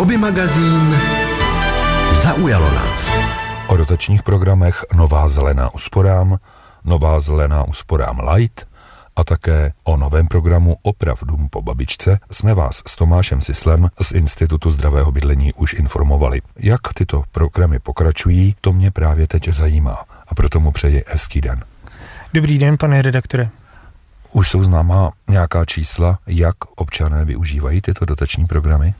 Hobby magazín Zaujalo nás. O dotačních programech Nová zelená úsporám, Nová zelená úsporám Light a také o novém programu Oprav dům po babičce jsme vás s Tomášem Sislem z Institutu zdravého bydlení už informovali. Jak tyto programy pokračují, to mě právě teď zajímá a proto mu přeji hezký den. Dobrý den, pane redaktore. Už jsou známá nějaká čísla, jak občané využívají tyto dotační programy?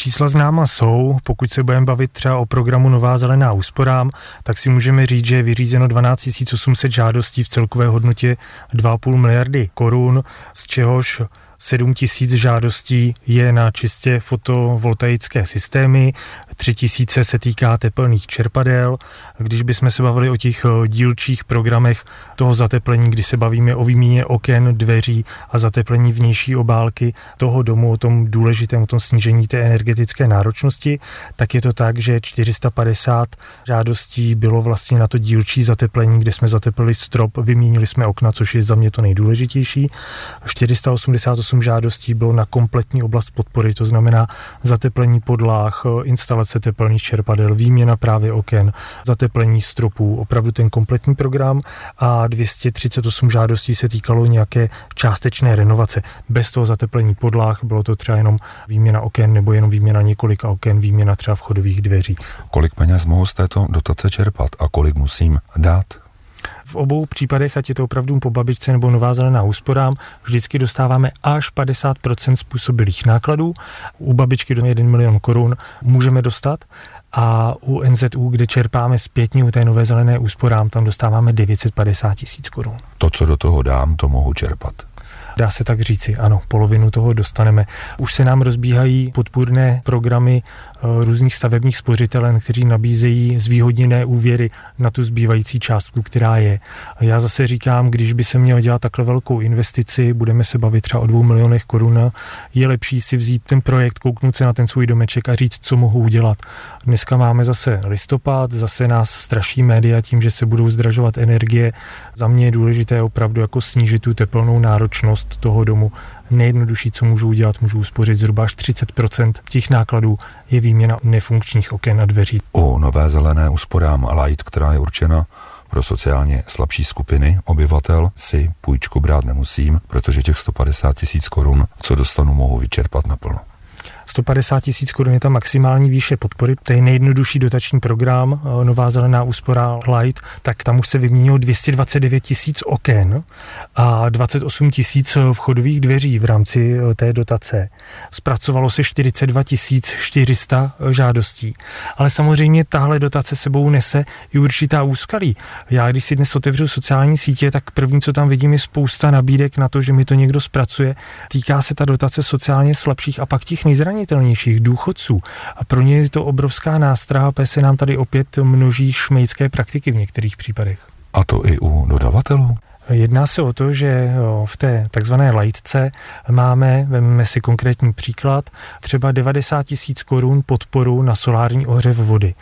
Čísla známa jsou, pokud se budeme bavit třeba o programu Nová zelená úsporám, tak si můžeme říct, že je vyřízeno 12 800 žádostí v celkové hodnotě 2,5 miliardy korun, z čehož 7 tisíc žádostí je na čistě fotovoltaické systémy, 3 tisíce se týká teplných čerpadel. Když bychom se bavili o těch eh, dílčích programech toho zateplení, kdy se bavíme o výměně oken, dveří a zateplení vnější obálky toho domu, o tom důležitém, o tom snížení té energetické náročnosti, tak je to tak, že 450 žádostí bylo vlastně na to dílčí zateplení, kde jsme zateplili strop, vyměnili jsme okna, což je za mě to nejdůležitější. 488 žádostí bylo na kompletní oblast podpory, to znamená zateplení podlah, eh, instalace teplných čerpadel, výměna právě oken, zateplení stropů, opravdu ten kompletní program a 238 žádostí se týkalo nějaké částečné renovace. Bez toho zateplení podlah bylo to třeba jenom výměna oken nebo jenom výměna několika oken, výměna třeba vchodových dveří. Kolik peněz mohou z této dotace čerpat a kolik musím dát? V obou případech, ať je to opravdu po babičce nebo nová zelená úsporám, vždycky dostáváme až 50% způsobilých nákladů. U babičky do 1 milion korun můžeme dostat a u NZU, kde čerpáme zpětně u té nové zelené úsporám, tam dostáváme 950 tisíc korun. To, co do toho dám, to mohu čerpat. Dá se tak říci, ano, polovinu toho dostaneme. Už se nám rozbíhají podpůrné programy různých stavebních spořitelen, kteří nabízejí zvýhodněné úvěry na tu zbývající částku, která je. Já zase říkám, když by se měl dělat takhle velkou investici, budeme se bavit třeba o dvou milionech korun, je lepší si vzít ten projekt, kouknout se na ten svůj domeček a říct, co mohu udělat. Dneska máme zase listopad, zase nás straší média tím, že se budou zdražovat energie. Za mě je důležité opravdu jako snížit tu teplnou náročnost toho domu nejjednodušší, co můžu udělat, můžu uspořit zhruba až 30% těch nákladů je výměna nefunkčních oken a dveří. U nové zelené úsporám Light, která je určena pro sociálně slabší skupiny obyvatel si půjčku brát nemusím, protože těch 150 tisíc korun, co dostanu, mohu vyčerpat naplno. 150 tisíc korun je ta maximální výše podpory. To je nejjednodušší dotační program, eh, Nová zelená úspora Light, tak tam už se vyměnilo 229 tisíc oken a 28 tisíc vchodových dveří v rámci eh, té dotace. Zpracovalo se 42 400 žádostí. Ale samozřejmě tahle dotace sebou nese i určitá úskalí. Já když si dnes otevřu sociální sítě, tak první, co tam vidím, je spousta nabídek na to, že mi to někdo zpracuje. Týká se ta dotace sociálně slabších a pak těch nejzranějších nejzranitelnějších důchodců. A pro ně je to obrovská nástraha, protože se nám tady opět množí šmejcké praktiky v některých případech. A to i u dodavatelů? Jedná se o to, že v té takzvané lajtce máme, vezmeme si konkrétní příklad, třeba 90 tisíc korun podporu na solární ohřev vody.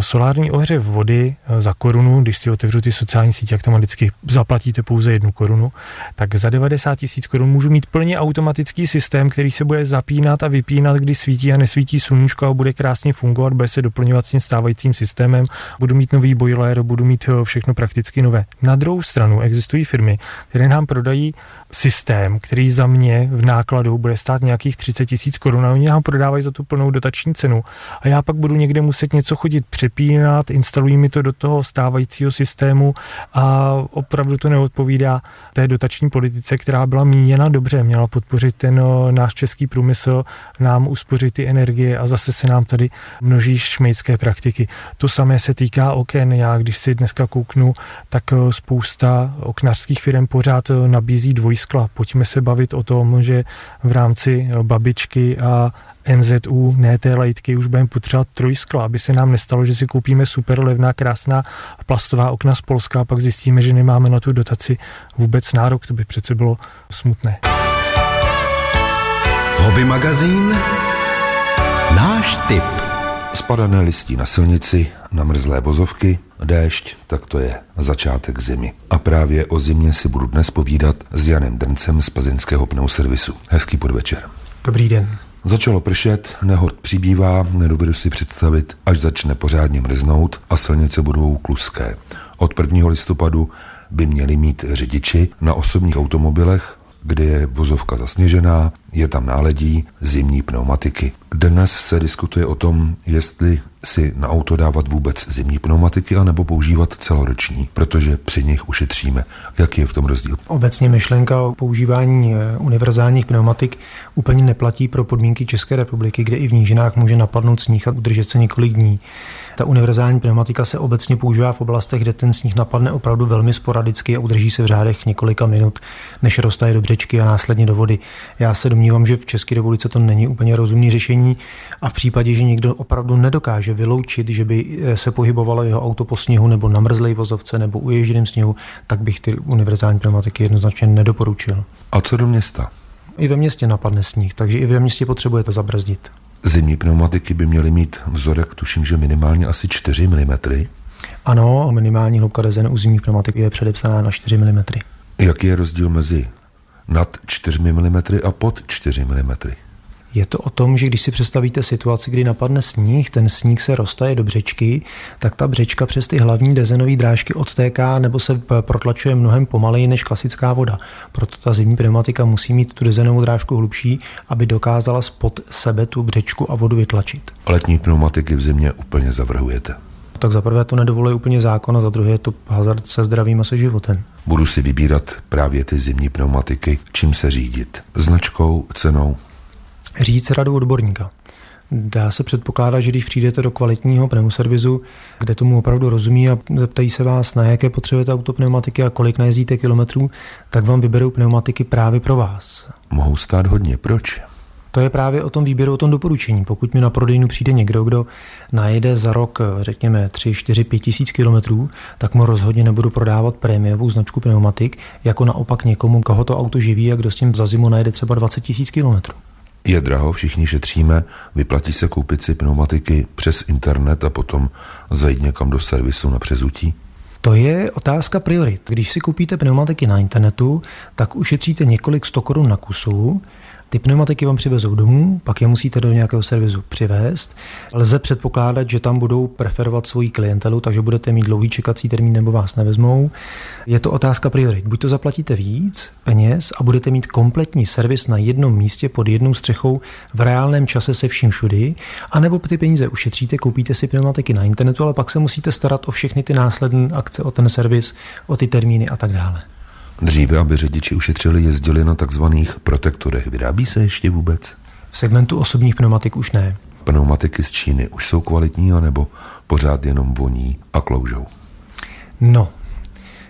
Solární ohřev vody e, za korunu, když si otevřu ty sociální sítě, jak tam vždycky zaplatíte pouze jednu korunu, tak za 90 tisíc korun můžu mít plně automatický systém, který se bude zapínat a vypínat, kdy svítí a nesvítí sluníčko a bude krásně fungovat, bude se doplňovat s tím stávajícím systémem, budu mít nový boiler, budu mít e, všechno prakticky nové. Na druhou stranu existují firmy, které nám prodají systém, který za mě v nákladu bude stát nějakých 30 tisíc korun a oni nám prodávají za tu plnou dotační cenu a já pak budu někde muset něco chodit přepínat, instalují mi to do toho stávajícího systému a opravdu to neodpovídá té dotační politice, která byla míněna dobře, měla podpořit ten eh, náš český průmysl, nám uspořit ty energie a zase se nám tady množí šmejcké praktiky. To samé se týká oken. Já když si dneska kouknu, tak eh, spousta oknařských firm pořád eh, nabízí dvoj skla. Pojďme se bavit o tom, že v rámci eh, babičky a NZU, ne té lajtky, už budeme potřebovat trojskla, aby se nám nestalo, že si koupíme super levná, krásná plastová okna z Polska a pak zjistíme, že nemáme na tu dotaci vůbec nárok. To by přece bylo smutné. Hobby magazín Náš tip Spadané listí na silnici, namrzlé bozovky, déšť, tak to je začátek zimy. A právě o zimě si budu dnes povídat s Janem Drncem z plzeňského pneuservisu. Hezký podvečer. Dobrý den. Začalo pršet, nehod přibývá, nedovedu si představit, až začne pořádně mrznout a silnice budou kluské. Od 1. listopadu by měli mít řidiči na osobních automobilech kde je vozovka zasněžená, je tam náledí, zimní pneumatiky. Dnes se diskutuje o tom, jestli si na auto dávat vůbec zimní pneumatiky anebo používat celoroční, protože při nich ušetříme. Jaký je v tom rozdíl? Obecně myšlenka o používání eh, univerzálních pneumatik úplně neplatí pro podmínky České republiky, kde i v nížinách může napadnout sníh a udržet se několik dní. Ta univerzální pneumatika se obecně používá v oblastech, kde ten sníh napadne opravdu velmi sporadicky a udrží se v řádech několika minut, než roztaje do břečky a následně do vody. Já se domnívám, že v České republice to není úplně rozumné řešení a v případě, že někdo opravdu nedokáže vyloučit, že by eh, se pohybovalo jeho auto po sněhu nebo na mrzlej vozovce nebo uježděném sněhu, tak bych ty univerzální pneumatiky jednoznačně nedoporučil. A co do města? I ve městě napadne sníh, takže i ve městě potřebujete zabrzdit. Zimní pneumatiky by měly mít vzorek, tuším, že minimálně asi 4 mm. Ano, minimální hloubka rezene u zimních pneumatik je předepsaná na 4 mm. Jaký je rozdíl mezi nad 4 mm a pod 4 mm? Je to o tom, že když si představíte situaci, kdy napadne sníh, ten sníh se roztaje do břečky, tak ta břečka přes ty hlavní dezenové drážky odtéká nebo se protlačuje mnohem pomaleji než klasická voda. Proto ta zimní pneumatika musí mít tu dezenovou drážku hlubší, aby dokázala spod sebe tu břečku a vodu vytlačit. Letní pneumatiky v zimě úplně zavrhujete. Tak za prvé to nedovoluje úplně zákon a za druhé je to hazard se zdravím a se životem. Budu si vybírat právě ty zimní pneumatiky, čím se řídit. Značkou, cenou, říct radu odborníka. Dá se předpokládat, že když přijdete do kvalitního pneumoservizu, kde tomu opravdu rozumí a zeptají se vás, na jaké potřebujete autopneumatiky a kolik najezdíte kilometrů, tak vám vyberou pneumatiky právě pro vás. Mohou stát hodně. Proč? To je právě o tom výběru, o tom doporučení. Pokud mi na prodejnu přijde někdo, kdo najede za rok, řekněme, 3, 4, 5 tisíc kilometrů, tak mu rozhodně nebudu prodávat prémiovou značku pneumatik, jako naopak někomu, koho to auto živí a kdo s tím za zimu najede třeba 20 tisíc kilometrů. Je draho, všichni šetříme, vyplatí se koupit si pneumatiky přes internet a potom zajít někam do servisu na přezutí? To je otázka priorit. Když si koupíte pneumatiky na internetu, tak ušetříte několik sto korun na kusu, ty pneumatiky vám přivezou domů, pak je musíte do nějakého servisu přivést. Lze předpokládat, že tam budou preferovat svoji klientelu, takže budete mít dlouhý čekací termín nebo vás nevezmou. Je to otázka priorit. Buď to zaplatíte víc peněz a budete mít kompletní servis na jednom místě pod jednou střechou v reálném čase se vším všudy, anebo ty peníze ušetříte, koupíte si pneumatiky na internetu, ale pak se musíte starat o všechny ty následné akce, o ten servis, o ty termíny a tak dále. Dříve, aby řidiči ušetřili, jezdili na takzvaných protektorech. Vyrábí se ještě vůbec? V segmentu osobních pneumatik už ne. Pneumatiky z Číny už jsou kvalitní, anebo pořád jenom voní a kloužou? No,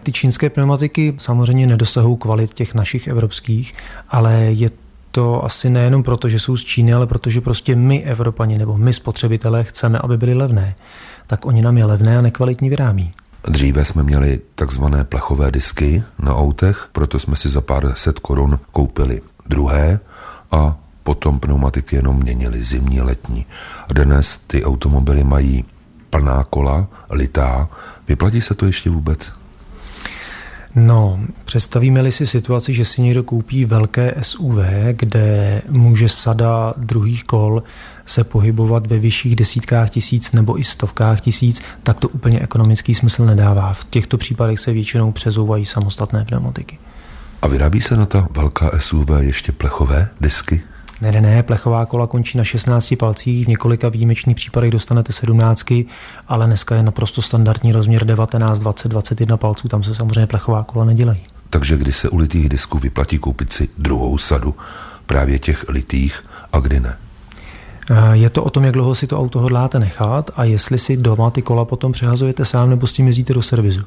ty čínské pneumatiky samozřejmě nedosahují kvalit těch našich evropských, ale je to asi nejenom proto, že jsou z Číny, ale protože prostě my, Evropani, nebo my, spotřebitelé, chceme, aby byly levné. Tak oni nám je levné a nekvalitní vyrábí. Dříve jsme měli takzvané plechové disky na autech, proto jsme si za pár set korun koupili druhé a potom pneumatiky jenom měnili zimní, letní. Dnes ty automobily mají plná kola, litá. Vyplatí se to ještě vůbec? No, představíme-li si situaci, že si někdo koupí velké SUV, kde může sada druhých kol se pohybovat ve vyšších desítkách tisíc nebo i stovkách tisíc, tak to úplně ekonomický smysl nedává. V těchto případech se většinou přezouvají samostatné pneumatiky. A vyrábí se na ta velká SUV ještě plechové disky? Ne, ne, ne, plechová kola končí na 16 palcích, v několika výjimečných případech dostanete 17, ale dneska je naprosto standardní rozměr 19, 20, 21 palců, tam se samozřejmě plechová kola nedělají. Takže kdy se u litých disků vyplatí koupit si druhou sadu právě těch litých a kdy ne? Je to o tom, jak dlouho si to auto hodláte nechat a jestli si doma ty kola potom přehazujete sám nebo s tím jezdíte do servisu.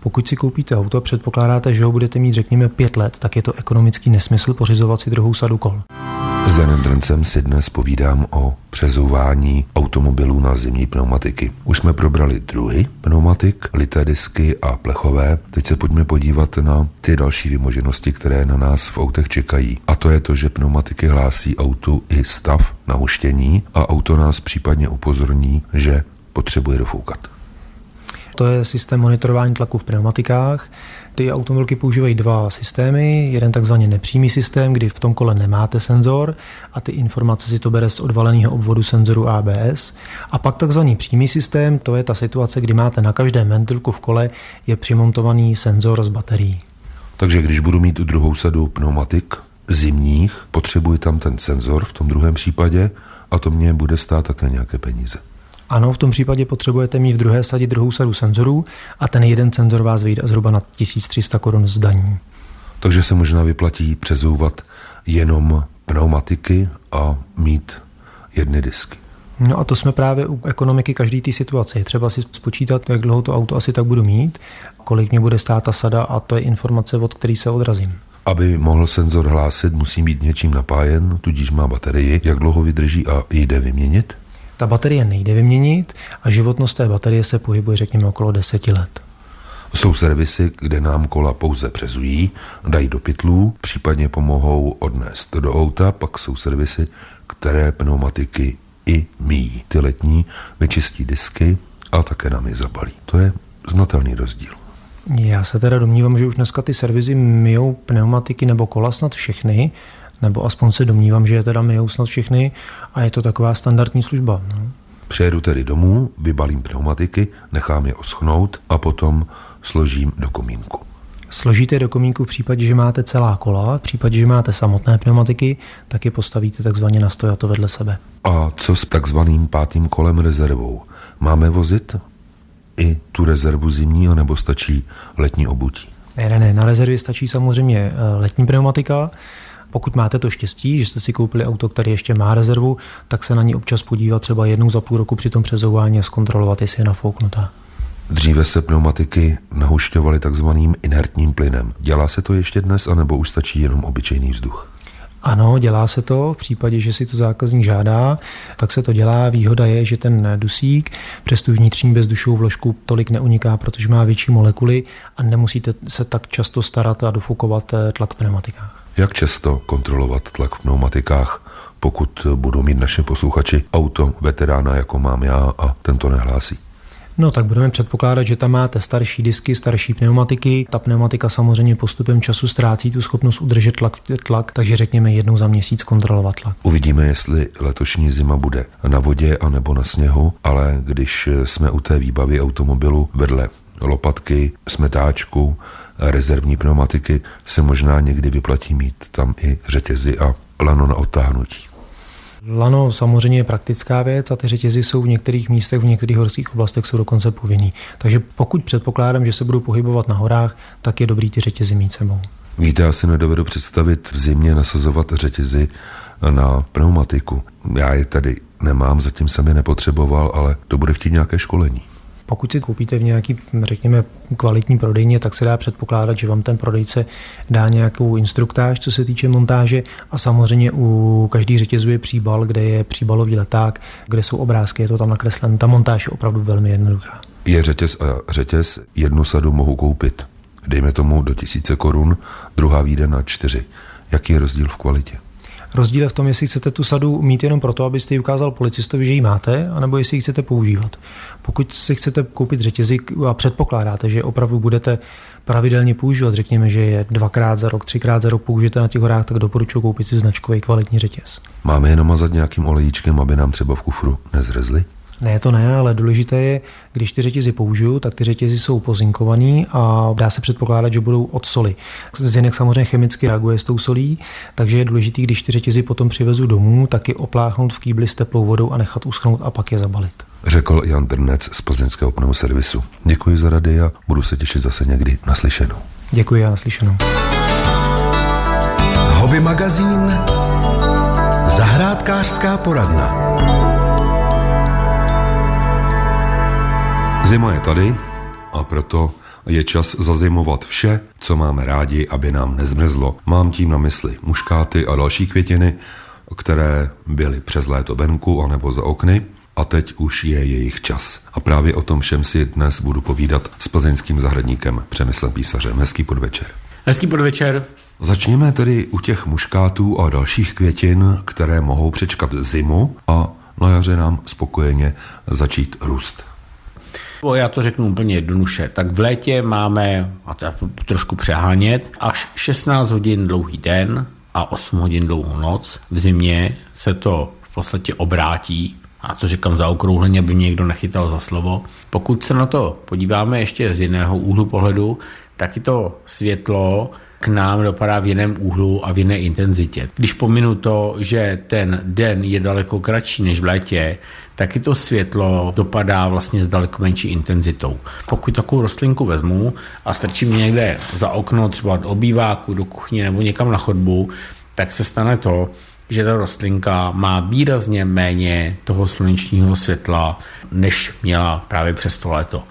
Pokud si koupíte auto a předpokládáte, že ho budete mít řekněme pět let, tak je to ekonomický nesmysl pořizovat si druhou sadu kol. S Janem Drncem si dnes povídám o přezouvání automobilů na zimní pneumatiky. Už jsme probrali druhy pneumatik, lité disky a plechové. Teď se pojďme podívat na ty další vymoženosti, které na nás v autech čekají. A to je to, že pneumatiky hlásí autu i stav nahuštění a auto nás případně upozorní, že potřebuje dofoukat. To je systém monitorování tlaku v pneumatikách. Ty automobilky používají dva systémy. Jeden takzvaný nepřímý systém, kdy v tom kole nemáte senzor a ty informace si to bere z odvaleného obvodu senzoru ABS. A pak takzvaný přímý systém, to je ta situace, kdy máte na každém ventilku v kole je přimontovaný senzor z baterií. Takže když budu mít druhou sadu pneumatik zimních, potřebuji tam ten senzor v tom druhém případě a to mě bude stát také nějaké peníze. Ano, v tom případě potřebujete mít v druhé sadě druhou sadu senzorů a ten jeden senzor vás vyjde zhruba na 1300 korun z daní. Takže se možná vyplatí přezouvat jenom pneumatiky a mít jedny disky. No a to jsme právě u ekonomiky každé té situace. Je třeba si spočítat, jak dlouho to auto asi tak budu mít, kolik mě bude stát ta sada a to je informace, od který se odrazím. Aby mohl senzor hlásit, musí být něčím napájen, tudíž má baterii. Jak dlouho vydrží a jde vyměnit? Ta baterie nejde vyměnit a životnost té baterie se pohybuje, řekněme, okolo 10 let. Jsou servisy, kde nám kola pouze přezují, dají do pytlů, případně pomohou odnést do auta, pak jsou servisy, které pneumatiky i míjí. Ty letní vyčistí disky a také nám je zabalí. To je znatelný rozdíl. Já se teda domnívám, že už dneska ty servizy myjou pneumatiky nebo kola snad všechny, nebo aspoň se domnívám, že je teda myjou snad všechny a je to taková standardní služba. No. Přijedu tedy domů, vybalím pneumatiky, nechám je oschnout a potom složím do komínku. Složíte do komínku v případě, že máte celá kola, v případě, že máte samotné pneumatiky, tak je postavíte takzvaně na stojato vedle sebe. A co s takzvaným pátým kolem rezervou? Máme vozit i tu rezervu zimní, nebo stačí letní obutí? Ne, ne, ne, na rezervě stačí samozřejmě eh, letní pneumatika. Pokud máte to štěstí, že jste si koupili auto, které ještě má rezervu, tak se na ní občas podívat třeba jednou za půl roku při tom přezouvání a zkontrolovat, jestli je nafouknutá. Dříve se pneumatiky nahušťovaly takzvaným inertním plynem. Dělá se to ještě dnes, anebo už stačí jenom obyčejný vzduch? Ano, dělá se to. V případě, že si to zákazník žádá, tak se to dělá. Výhoda je, že ten dusík přes tu vnitřní bezdušovou vložku tolik neuniká, protože má větší molekuly a nemusíte se tak často starat a dofukovat eh, tlak v pneumatikách. Jak často kontrolovat tlak v pneumatikách, pokud budou mít naše posluchači auto veterána, jako mám já, a tento nehlásí? No tak budeme předpokládat, že tam máte starší disky, starší pneumatiky. Ta pneumatika samozřejmě postupem času ztrácí tu schopnost udržet tlak, tlak takže řekněme jednou za měsíc kontrolovat tlak. Uvidíme, jestli letošní zima bude na vodě a nebo na sněhu, ale když jsme u té výbavy automobilu vedle lopatky, smetáčku, rezervní pneumatiky, se možná někdy vyplatí mít tam i řetězy a lano na odtáhnutí. Lano samozřejmě je praktická věc a ty řetězy jsou v některých místech, v některých horských oblastech jsou dokonce povinný. Takže pokud předpokládám, že se budou pohybovat na horách, tak je dobrý ty řetězy mít sebou. Víte, já si nedovedu představit v zimě nasazovat řetězy na pneumatiku. Já je tady nemám, zatím jsem je nepotřeboval, ale to bude chtít nějaké školení. Pokud si koupíte v nějaký, řekněme, kvalitní prodejně, tak se dá předpokládat, že vám ten prodejce dá nějakou instruktáž, co se týče montáže a samozřejmě u každý řetězu je příbal, kde je příbalový leták, kde jsou obrázky, je to tam nakreslen. Ta montáž je opravdu velmi jednoduchá. Je řetěz a řetěz, jednu sadu mohu koupit, dejme tomu do tisíce korun, druhá výjde na čtyři. Jaký je rozdíl v kvalitě? Rozdíl je v tom, jestli chcete tu sadu mít jenom proto, abyste ji ukázal policistovi, že ji máte, anebo jestli ji chcete používat. Pokud si chcete koupit řetězy a předpokládáte, že opravdu budete pravidelně používat, řekněme, že je dvakrát za rok, třikrát za rok použijete na těch horách, tak doporučuji koupit si značkový kvalitní řetěz. Máme je namazat nějakým olejíčkem, aby nám třeba v kufru nezrezly? Ne, to ne, ale důležité je, když ty řetězy použiju, tak ty řetězy jsou pozinkovaný a dá se předpokládat, že budou od soli. Zinek samozřejmě chemicky reaguje s tou solí, takže je důležité, když ty řetězy potom přivezu domů, tak je opláchnout v kýbli s teplou vodou a nechat uschnout a pak je zabalit. Řekl Jan Drnec z plzeňského servisu. Děkuji za rady a budu se těšit zase někdy naslyšenou. Děkuji a naslyšenou. Hobby magazín Zahrádkářská poradna. Zima je tady a proto je čas zazimovat vše, co máme rádi, aby nám nezmrzlo. Mám tím na mysli muškáty a další květiny, které byly přes léto venku anebo za okny a teď už je jejich čas. A právě o tom všem si dnes budu povídat s plzeňským zahradníkem Přemyslem Písařem. Hezký podvečer. Hezký podvečer. Začněme tedy u těch muškátů a dalších květin, které mohou přečkat zimu a na jaře nám spokojeně začít růst. O, já to řeknu úplně jednoduše. Tak v létě máme, a to trošku přehánět, až 16 hodin dlouhý den a 8 hodin dlouhou noc. V zimě se to v podstatě obrátí, a to říkám zaokrouhleně, aby mě někdo nechytal za slovo. Pokud se na to podíváme ještě z jiného úhlu pohledu, tak je to světlo k nám dopadá v jiném úhlu a v jiné intenzitě. Když pominu to, že ten den je daleko kratší než v létě, tak i to světlo dopadá vlastně s daleko menší intenzitou. Pokud takovou rostlinku vezmu a strčím někde za okno, třeba do obýváku, do kuchyně nebo někam na chodbu, tak se stane to, že ta rostlinka má výrazně méně toho slunečního světla, než měla právě přes to léto.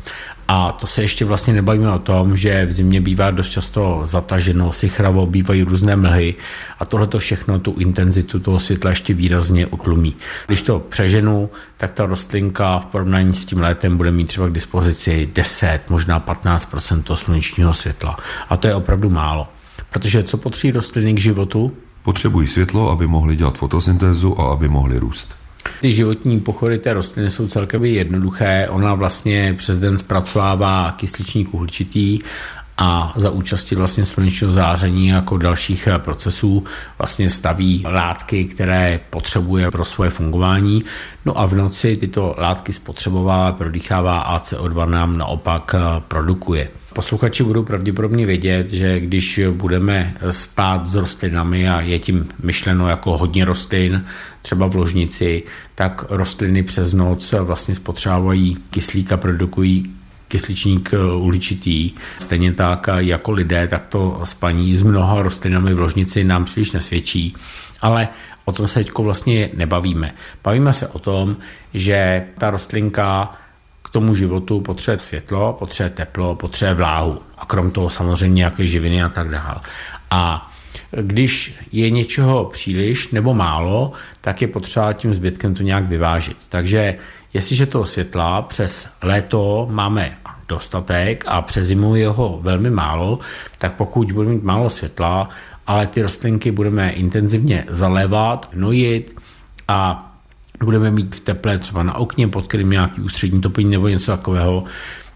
A to se ještě vlastně nebavíme o tom, že v zimě bývá dost často zataženo, sichravo, bývají různé mlhy a tohle to všechno tu intenzitu toho světla ještě výrazně utlumí. Když to přeženu, tak ta rostlinka v porovnání s tím létem bude mít třeba k dispozici 10, možná 15% toho slunečního světla. A to je opravdu málo. Protože co potřebuje rostliny k životu? Potřebují světlo, aby mohli dělat fotosyntézu a aby mohli růst. Ty životní pochody té rostliny jsou celkově jednoduché. Ona vlastně přes den zpracovává kysličník uhličitý a za účasti vlastně slunečního záření jako dalších procesů vlastně staví látky, které potřebuje pro svoje fungování. No a v noci tyto látky spotřebová, prodýchává a CO2 nám naopak produkuje. Posluchači budou pravděpodobně vědět, že když budeme spát s rostlinami a je tím myšleno jako hodně rostlin, třeba v ložnici, tak rostliny přes noc vlastně spotřebovají kyslík a produkují kysličník uhličitý. Stejně tak jako lidé, tak to spaní s mnoha rostlinami v ložnici nám příliš nesvědčí. Ale o tom se teď vlastně nebavíme. Bavíme se o tom, že ta rostlinka tomu životu potřebuje světlo, potřebuje teplo, potřebuje vláhu a krom toho samozřejmě nějaké živiny a tak dále. A když je něčeho příliš nebo málo, tak je potřeba tím zbytkem to nějak vyvážit. Takže jestliže toho světla přes léto máme dostatek a přes zimu je ho velmi málo, tak pokud budeme mít málo světla, ale ty rostlinky budeme intenzivně zalévat, nojit a budeme mít v teple třeba na okně, pod kterým nějaký ústřední topení nebo něco takového,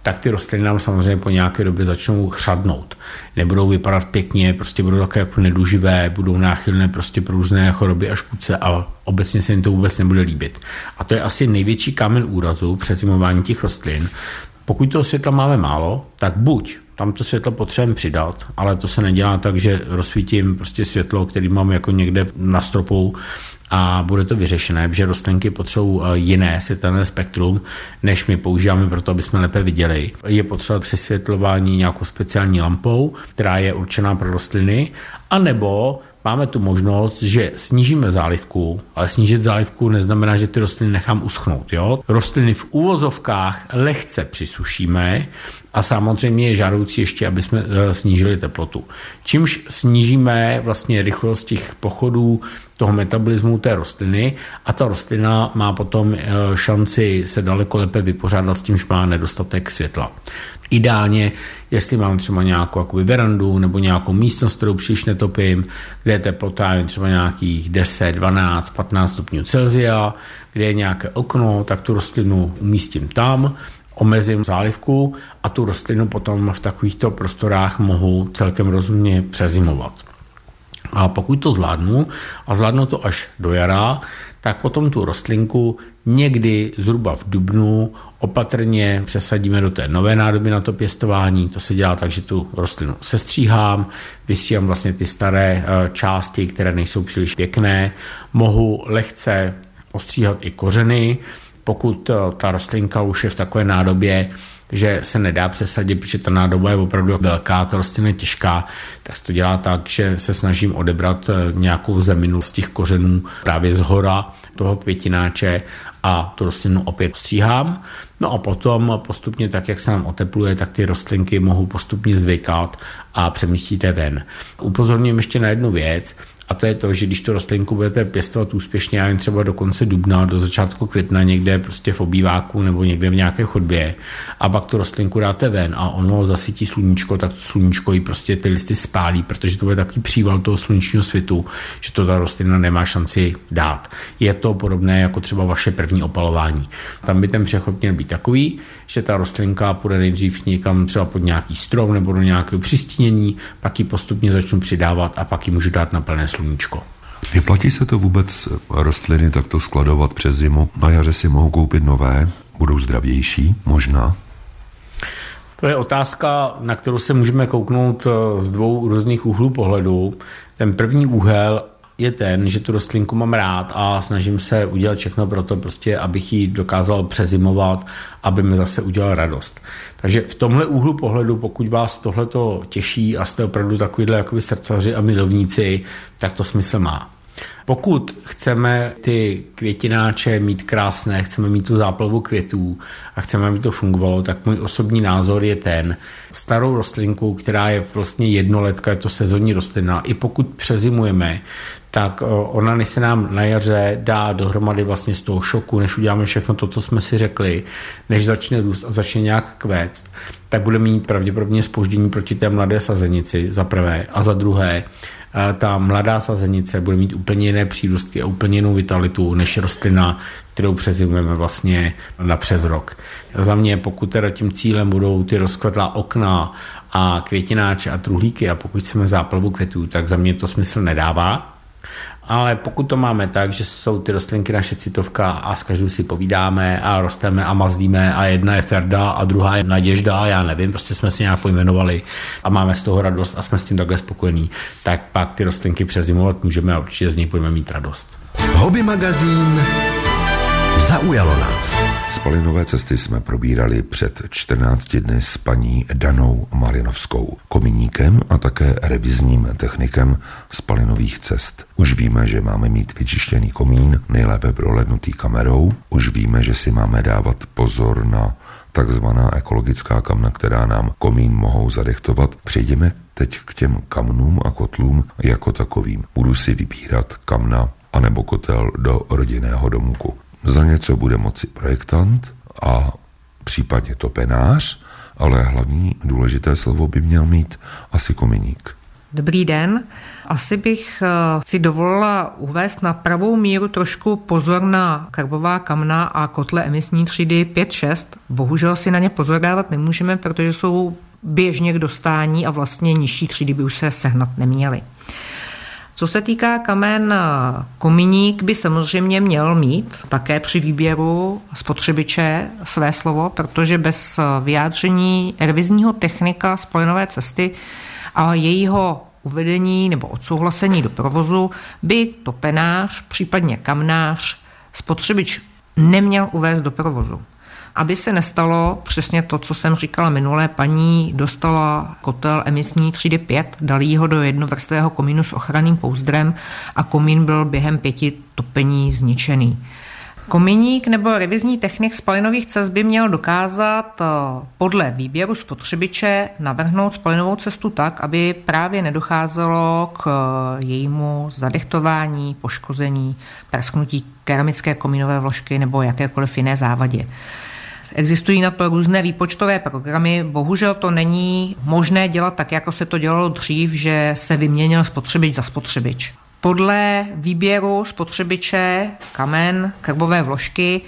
tak ty rostliny nám samozřejmě po nějaké době začnou chřadnout. Nebudou vypadat pěkně, prostě budou také jako neduživé, budou náchylné prostě pro různé choroby a škůdce a obecně se jim to vůbec nebude líbit. A to je asi největší kámen úrazu před zimování těch rostlin. Pokud toho světla máme málo, tak buď tam to světlo potřebujeme přidat, ale to se nedělá tak, že rozsvítím prostě světlo, který mám jako někde na stropu a bude to vyřešené, protože rostlinky potřebují eh, jiné světelné spektrum, než my používáme pro to, aby jsme lépe viděli. Je potřeba přesvětlování nějakou speciální lampou, která je určená pro rostliny, anebo máme tu možnost, že snížíme zálivku, ale snížit zálivku neznamená, že ty rostliny nechám uschnout. Jo? Rostliny v úvozovkách lehce přisušíme a samozřejmě je žádoucí ještě, aby jsme eh, snížili teplotu. Čímž snížíme vlastně rychlost těch pochodů toho metabolismu té rostliny a ta rostlina má potom eh, šanci se daleko lépe vypořádat s tím, že má nedostatek světla. Ideálně, jestli mám třeba nějakou jakoby verandu nebo nějakou místnost, kterou příliš netopím, kde je teplota jen třeba nějakých 10, 12, 15 stupňů Celsia, kde je nějaké okno, tak tu rostlinu umístím tam, omezím zálivku a tu rostlinu potom v takovýchto prostorách mohu celkem rozumně přezimovat. A pokud to zvládnu, a zvládnu to až do jara, tak potom tu rostlinku někdy zhruba v dubnu opatrně přesadíme do té nové nádoby na to pěstování. To se dělá tak, že tu rostlinu sestříhám, vystříhám vlastně ty staré eh, části, které nejsou příliš pěkné. Mohu lehce ostříhat i kořeny, pokud eh, ta rostlinka už je v takové nádobě, že se nedá přesadit, protože ta nádoba je opravdu velká, ta rostlina je těžká, tak se to dělá tak, že se snažím odebrat eh, nějakou zeminu z těch kořenů právě z hora toho květináče a tu rostlinu opět stříhám. No a potom postupně, tak jak se nám otepluje, tak ty rostlinky mohou postupně zvykat a přemístíte ven. Upozorním ještě na jednu věc, A to je to, že když tu rostlinku budete pěstovat úspěšně, já třeba do konce dubna, do začátku května někde prostě v obýváku nebo někde v nějaké chodbě a pak tu rostlinku dáte ven a ono zasvítí sluníčko, tak to sluníčko ji prostě ty listy spálí, protože to bude takový příval toho slunečního světu, že to ta rostlina nemá šanci dát. Je to podobné jako třeba vaše první opalování. Tam by ten přechod měl být takový, že ta rostlinka půjde nejdřív někam třeba pod nějaký strom nebo do nějakého přistínění, pak ji postupně začnu přidávat a pak ji můžu dát na plné sluníčko. Vyplatí se to vůbec rostliny takto skladovat přes zimu? Na jaře si mohou koupit nové, budou zdravější, možná? To je otázka, na kterou se můžeme kouknout eh, z dvou různých úhlů pohledu. Ten první úhel je ten, že tu rostlinku mám rád a snažím se udělat všechno pro to, prostě, abych ji dokázal přezimovat, aby mi zase udělal radost. Takže v tomhle úhlu pohledu, pokud vás tohleto těší a jste opravdu takovýhle jakoby srdcaři a milovníci, tak to smysl má. Pokud chceme ty květináče mít krásné, chceme mít tu záplavu květů a chceme, aby to fungovalo, tak můj osobní názor je ten, starou rostlinku, která je vlastně jednoletka, je to sezónní rostlina, i pokud přezimujeme, tak ona než se nám na jaře dá dohromady vlastně z toho šoku, než uděláme všechno to, co jsme si řekli, než začne růst a začne nějak kvést, tak bude mít pravděpodobně spoždění proti té mladé sazenici za prvé a za druhé ta mladá sazenice bude mít úplně jiné přírůstky a úplně jinou vitalitu než rostlina, kterou přezimujeme vlastně na přes rok. Za mě, pokud teda tím cílem budou ty rozkvetlá okna a květináče a truhlíky a pokud chceme záplavu květů, tak za mě to smysl nedává. Ale pokud to máme tak, že jsou ty rostlinky naše citovka a s každou si povídáme a rosteme a mazlíme a jedna je Ferda a druhá je Naděžda, já nevím, prostě jsme si nějak pojmenovali a máme z toho radost a jsme s tím takhle spokojení, tak pak ty rostlinky přezimovat můžeme a určitě z nich budeme mít radost. Hobby magazín Zaujalo nás. Spalinové cesty jsme probírali před 14 dny s paní Danou Marinovskou, kominíkem a také revizním technikem spalinových cest. Už víme, že máme mít vyčištěný komín, nejlépe prohlednutý kamerou. Už víme, že si máme dávat pozor na takzvaná ekologická kamna, která nám komín mohou zadechtovat. Přejdeme teď k těm kamnům a kotlům jako takovým. Budu si vybírat kamna anebo kotel do rodinného domku. Za něco bude moci projektant a případně topenář, ale hlavní důležité slovo by měl mít asi kominík. Dobrý den. Asi bych eh, si dovolila uvést na pravou míru trošku pozor na karbová kamna a kotle emisní třídy 5-6. Bohužel si na ně pozor dávat nemůžeme, protože jsou běžně k dostání a vlastně nižší třídy by už se sehnat neměly. Co se týká kamen, kominík by samozřejmě měl mít také při výběru spotřebiče své slovo, protože bez vyjádření revizního technika spojenové cesty a jejího uvedení nebo odsouhlasení do provozu by topenář, případně kamnář, spotřebič neměl uvést do provozu aby se nestalo přesně to, co jsem říkala minulé, paní dostala kotel emisní třídy 5, dali ho do jednovrstvého komínu s ochranným pouzdrem a komín byl během pěti topení zničený. Komíník nebo revizní technik spalinových cest by měl dokázat eh, podle výběru spotřebiče navrhnout spalinovou cestu tak, aby právě nedocházelo k eh, jejímu zadechtování, poškození, prasknutí keramické komínové vložky nebo jakékoliv jiné závadě. Existují na to různé výpočtové programy. Bohužel to není možné dělat tak, jako se to dělalo dřív, že se vyměnil spotřebič za spotřebič. Podle výběru spotřebiče, kamen, krbové vložky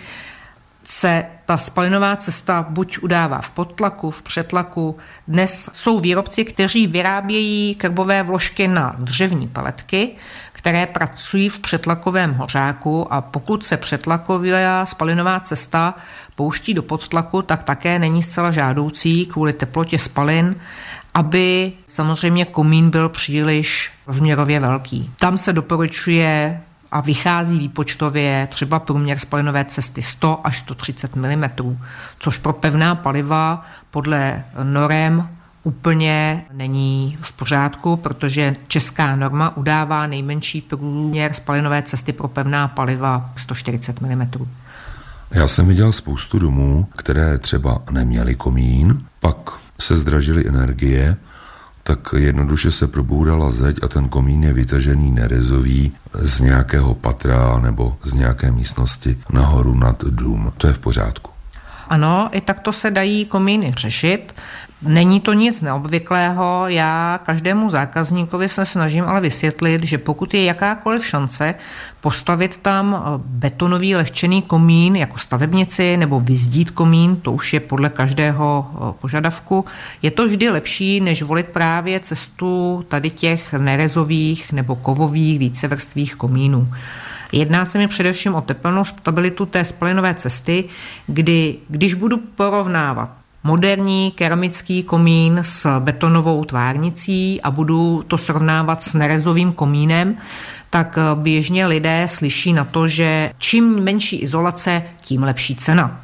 se ta spalinová cesta buď udává v podtlaku, v přetlaku. Dnes jsou výrobci, kteří vyrábějí krbové vložky na dřevní paletky, které pracují v přetlakovém hořáku a pokud se přetlaková spalinová cesta pouští do podtlaku, tak také není zcela žádoucí kvůli teplotě spalin, aby samozřejmě komín byl příliš rozměrově velký. Tam se doporučuje a vychází výpočtově třeba průměr spalinové cesty 100 až 130 mm, což pro pevná paliva podle norem úplně není v pořádku, protože česká norma udává nejmenší průměr spalinové cesty pro pevná paliva 140 mm. Já jsem viděl spoustu domů, které třeba neměly komín, pak se zdražily energie, tak jednoduše se probourala zeď a ten komín je vytažený nerezový z nějakého patra nebo z nějaké místnosti nahoru nad dům. To je v pořádku. Ano, i takto se dají komíny řešit. Není to nic neobvyklého, já každému zákazníkovi se snažím ale vysvětlit, že pokud je jakákoliv šance postavit tam eh, betonový lehčený komín jako stavebnici nebo vyzdít komín, to už je podle každého eh, požadavku, je to vždy lepší, než volit právě cestu tady těch nerezových nebo kovových vícevrstvých komínů. Jedná se mi především o teplnou stabilitu té spalinové cesty, kdy když budu porovnávat moderní keramický komín s betonovou tvárnicí a budu to srovnávat s nerezovým komínem, tak běžně lidé slyší na to, že čím menší izolace, tím lepší cena.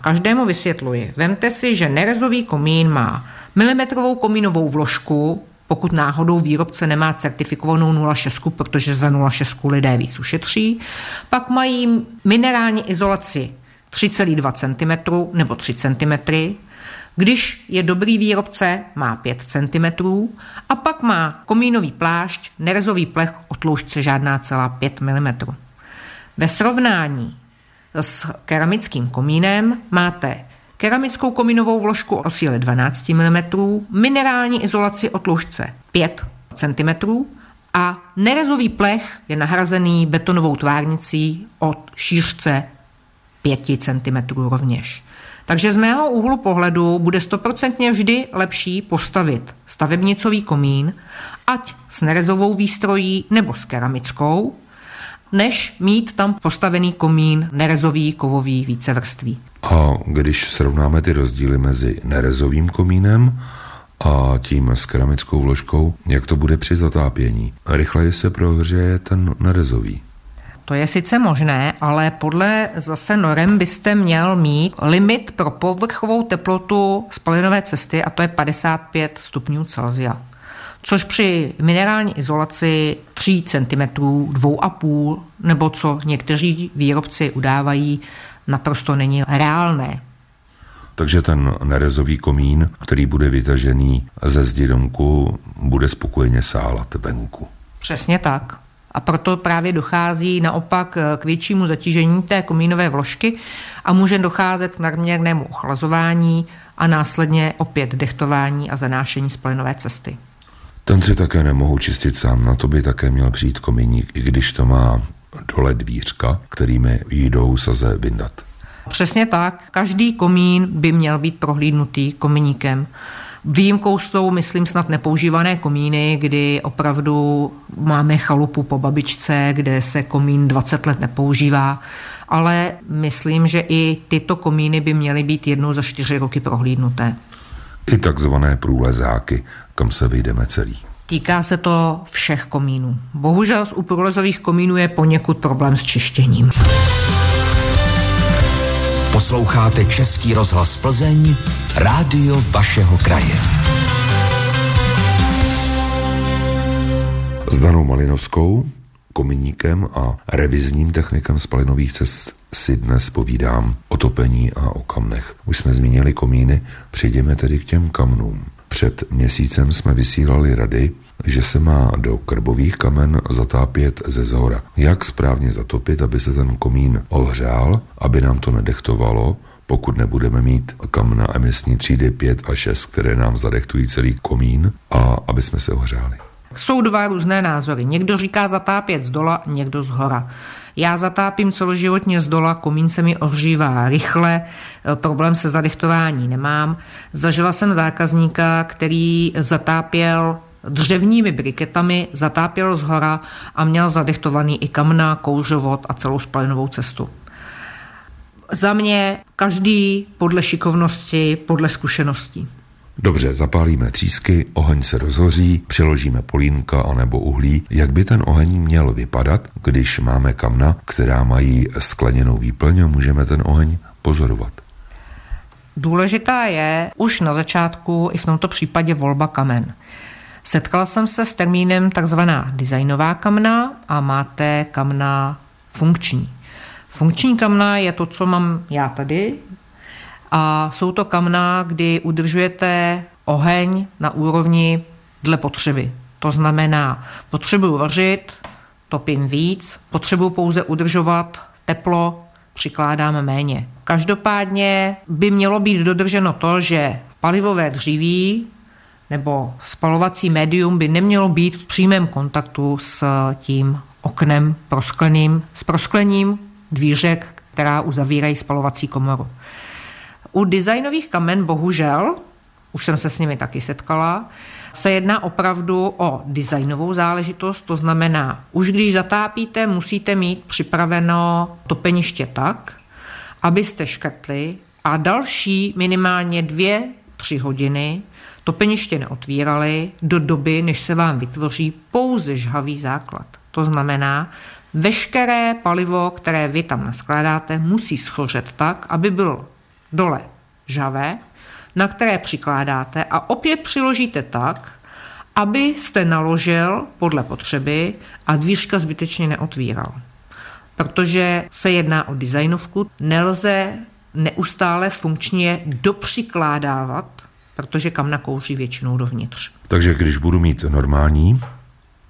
Každému vysvětluji. Vemte si, že nerezový komín má milimetrovou komínovou vložku, pokud náhodou výrobce nemá certifikovanou 0,6, protože za 0,6 lidé víc ušetří. Pak mají minerální izolaci 3,2 cm nebo 3 cm, když je dobrý výrobce, má 5 cm a pak má komínový plášť, nerezový plech o tloušťce žádná celá 5 mm. Ve srovnání s keramickým komínem máte keramickou komínovou vložku o síle 12 mm, minerální izolaci o tloušťce 5 cm a nerezový plech je nahrazený betonovou tvárnicí od šířce 5 cm rovněž. Takže z mého úhlu pohledu bude stoprocentně vždy lepší postavit stavebnicový komín, ať s nerezovou výstrojí nebo s keramickou, než mít tam postavený komín nerezový, kovový, vícevrství. A když srovnáme ty rozdíly mezi nerezovým komínem a tím s keramickou vložkou, jak to bude při zatápění? Rychleji se prohřeje ten nerezový. To je sice možné, ale podle zase norem byste měl mít limit pro povrchovou teplotu spalinové cesty a to je 55 stupňů Celsia. Což při minerální izolaci 3 cm, 2,5 nebo co někteří výrobci udávají, naprosto není reálné. Takže ten nerezový komín, který bude vytažený ze zdi domku, bude spokojeně sálat venku. Přesně tak. A proto právě dochází naopak k většímu zatížení té komínové vložky a může docházet k nadměrnému ochlazování a následně opět dechtování a zanášení spalinové cesty. Ten si také nemohu čistit sám, na to by také měl přijít komíník, i když to má dole dvířka, kterými jdou saze vyndat. Přesně tak. Každý komín by měl být prohlídnutý komíníkem. Výjimkou jsou, myslím, snad nepoužívané komíny, kdy opravdu máme chalupu po babičce, kde se komín 20 let nepoužívá, ale myslím, že i tyto komíny by měly být jednou za čtyři roky prohlídnuté. I takzvané průlezáky, kam se vyjdeme celý. Týká se to všech komínů. Bohužel z u průlezových komínů je poněkud problém s čištěním. Posloucháte Český rozhlas Plzeň, rádio vašeho kraje. S Danou Malinovskou, kominíkem a revizním technikem spalinových cest si dnes povídám o topení a o kamnech. Už jsme zmínili komíny, přejdeme tedy k těm kamnům. Před měsícem jsme vysílali rady, že se má do krbových kamen zatápět ze zhora. Jak správně zatopit, aby se ten komín ohřál, aby nám to nedechtovalo, pokud nebudeme mít kamna emisní třídy 5 a 6, které nám zadechtují celý komín a aby jsme se ohřáli. Jsou dva různé názory. Někdo říká zatápět z dola, někdo z hora. Já zatápím celoživotně z dola, komín se mi ohřívá rychle, e, problém se zadechtování nemám. Zažila jsem zákazníka, který zatápěl dřevními briketami, zatápěl z hora a měl zadechtovaný i kamna, kouřovod a celou spalinovou cestu. Za mě každý podle šikovnosti, podle zkušeností. Dobře, zapálíme třísky, oheň se rozhoří, přiložíme polínka anebo uhlí. Jak by ten oheň měl vypadat, když máme kamna, která mají skleněnou výplň a můžeme ten oheň pozorovat? Důležitá je už na začátku i v tomto případě volba kamen. Setkala jsem se s termínem takzvaná designová kamna a máte kamna funkční. Funkční kamna je to, co mám já tady, a jsou to kamna, kdy udržujete oheň na úrovni dle potřeby. To znamená, potřebuji vařit, topím víc, potřebuji pouze udržovat teplo, přikládám méně. Každopádně by mělo být dodrženo to, že palivové dříví nebo spalovací médium by nemělo být v přímém kontaktu s tím oknem proskleným, s prosklením dvířek, která uzavírají spalovací komoru. U designových kamen bohužel, už jsem se s nimi taky setkala, se jedná opravdu o designovou záležitost, to znamená, už když zatápíte, musíte mít připraveno topeniště tak, abyste škrtli a další minimálně dvě, tři hodiny topeniště neotvírali do doby, než se vám vytvoří pouze žhavý základ. To znamená, veškeré palivo, které vy tam naskládáte, musí schořet tak, aby bylo dole žhavé, na které přikládáte a opět přiložíte tak, abyste naložil podle potřeby a dvířka zbytečně neotvíral. Protože se jedná o designovku, nelze neustále funkčně dopřikládávat, protože kamna kouří většinou dovnitř. Takže když budu mít normální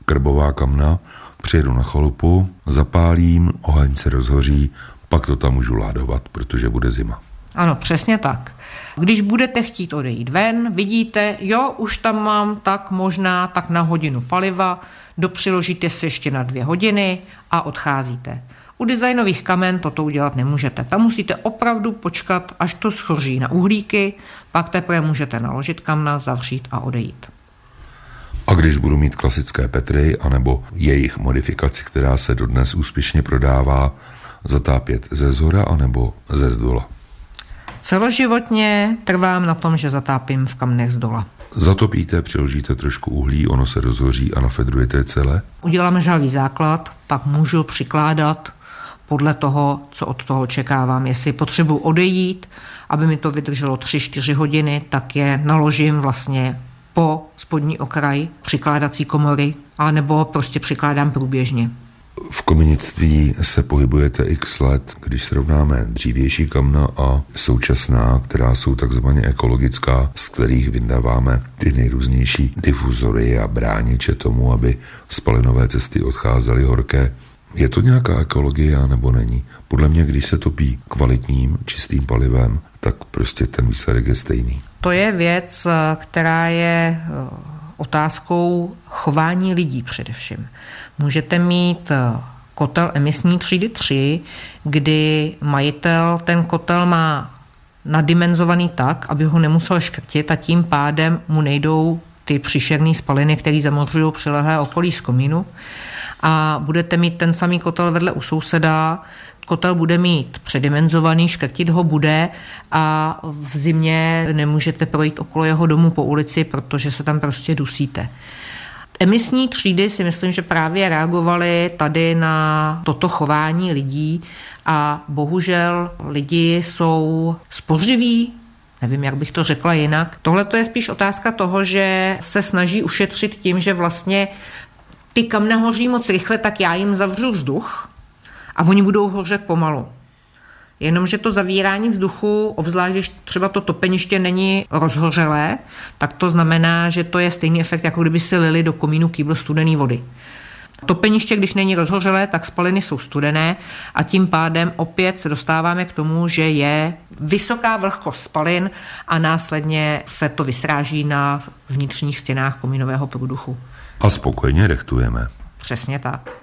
krbová kamna, přijedu na chalupu, zapálím, oheň se rozhoří, pak to tam můžu ládovat, protože bude zima. Ano, přesně tak. Když budete chtít odejít ven, vidíte, jo, už tam mám tak možná tak na hodinu paliva, dopřiložíte se ještě na dvě hodiny a odcházíte. U designových kamen toto udělat nemůžete. Tam musíte opravdu počkat, až to schoří na uhlíky, pak teprve můžete naložit kamna, zavřít a odejít. A když budu mít klasické Petry, anebo jejich modifikaci, která se dodnes úspěšně prodává, zatápět ze zhora anebo ze zdola? Celoživotně trvám na tom, že zatápím v kamnech z dola. Zatopíte, přiložíte trošku uhlí, ono se rozhoří a nafedrujete celé? Udělám žhavý základ, pak můžu přikládat podle toho, co od toho očekávám. Jestli potřebuji odejít, aby mi to vydrželo 3-4 hodiny, tak je naložím vlastně po spodní okraj přikládací komory, anebo prostě přikládám průběžně. V komunictví se pohybujete x let, když srovnáme dřívější kamna a současná, která jsou takzvaně ekologická, z kterých vydáváme ty nejrůznější difuzory a brániče tomu, aby spalinové cesty odcházely horké. Je to nějaká ekologie nebo není? Podle mě, když se topí kvalitním, čistým palivem, tak prostě ten výsledek je stejný. To je věc, která je eh, otázkou chování lidí především. Můžete mít eh, kotel emisní třídy 3, kdy majitel ten kotel má nadimenzovaný tak, aby ho nemusel škrtit a tím pádem mu nejdou ty příšerné spaliny, které zamořují přilehlé okolí z komínu. A budete mít ten samý kotel vedle u souseda, kotel bude mít předimenzovaný, škrtit ho bude a v zimě nemůžete projít okolo jeho domu po ulici, protože se tam prostě dusíte. Emisní třídy si myslím, že právě reagovaly tady na toto chování lidí a bohužel lidi jsou spořiví, nevím, jak bych to řekla jinak. Tohle to je spíš otázka toho, že se snaží ušetřit tím, že vlastně ty kam nehoří moc rychle, tak já jim zavřu vzduch a oni budou hořet pomalu. Jenomže to zavírání vzduchu, obzvlášť když třeba to topeniště není rozhořelé, tak to znamená, že to je stejný efekt, jako kdyby si lili do komínu kýbl studené vody. Topeniště, když není rozhořelé, tak spaliny jsou studené a tím pádem opět se dostáváme k tomu, že je vysoká vlhkost spalin a následně se to vysráží na vnitřních stěnách komínového průduchu. A spokojně rechtujeme. Přesně tak.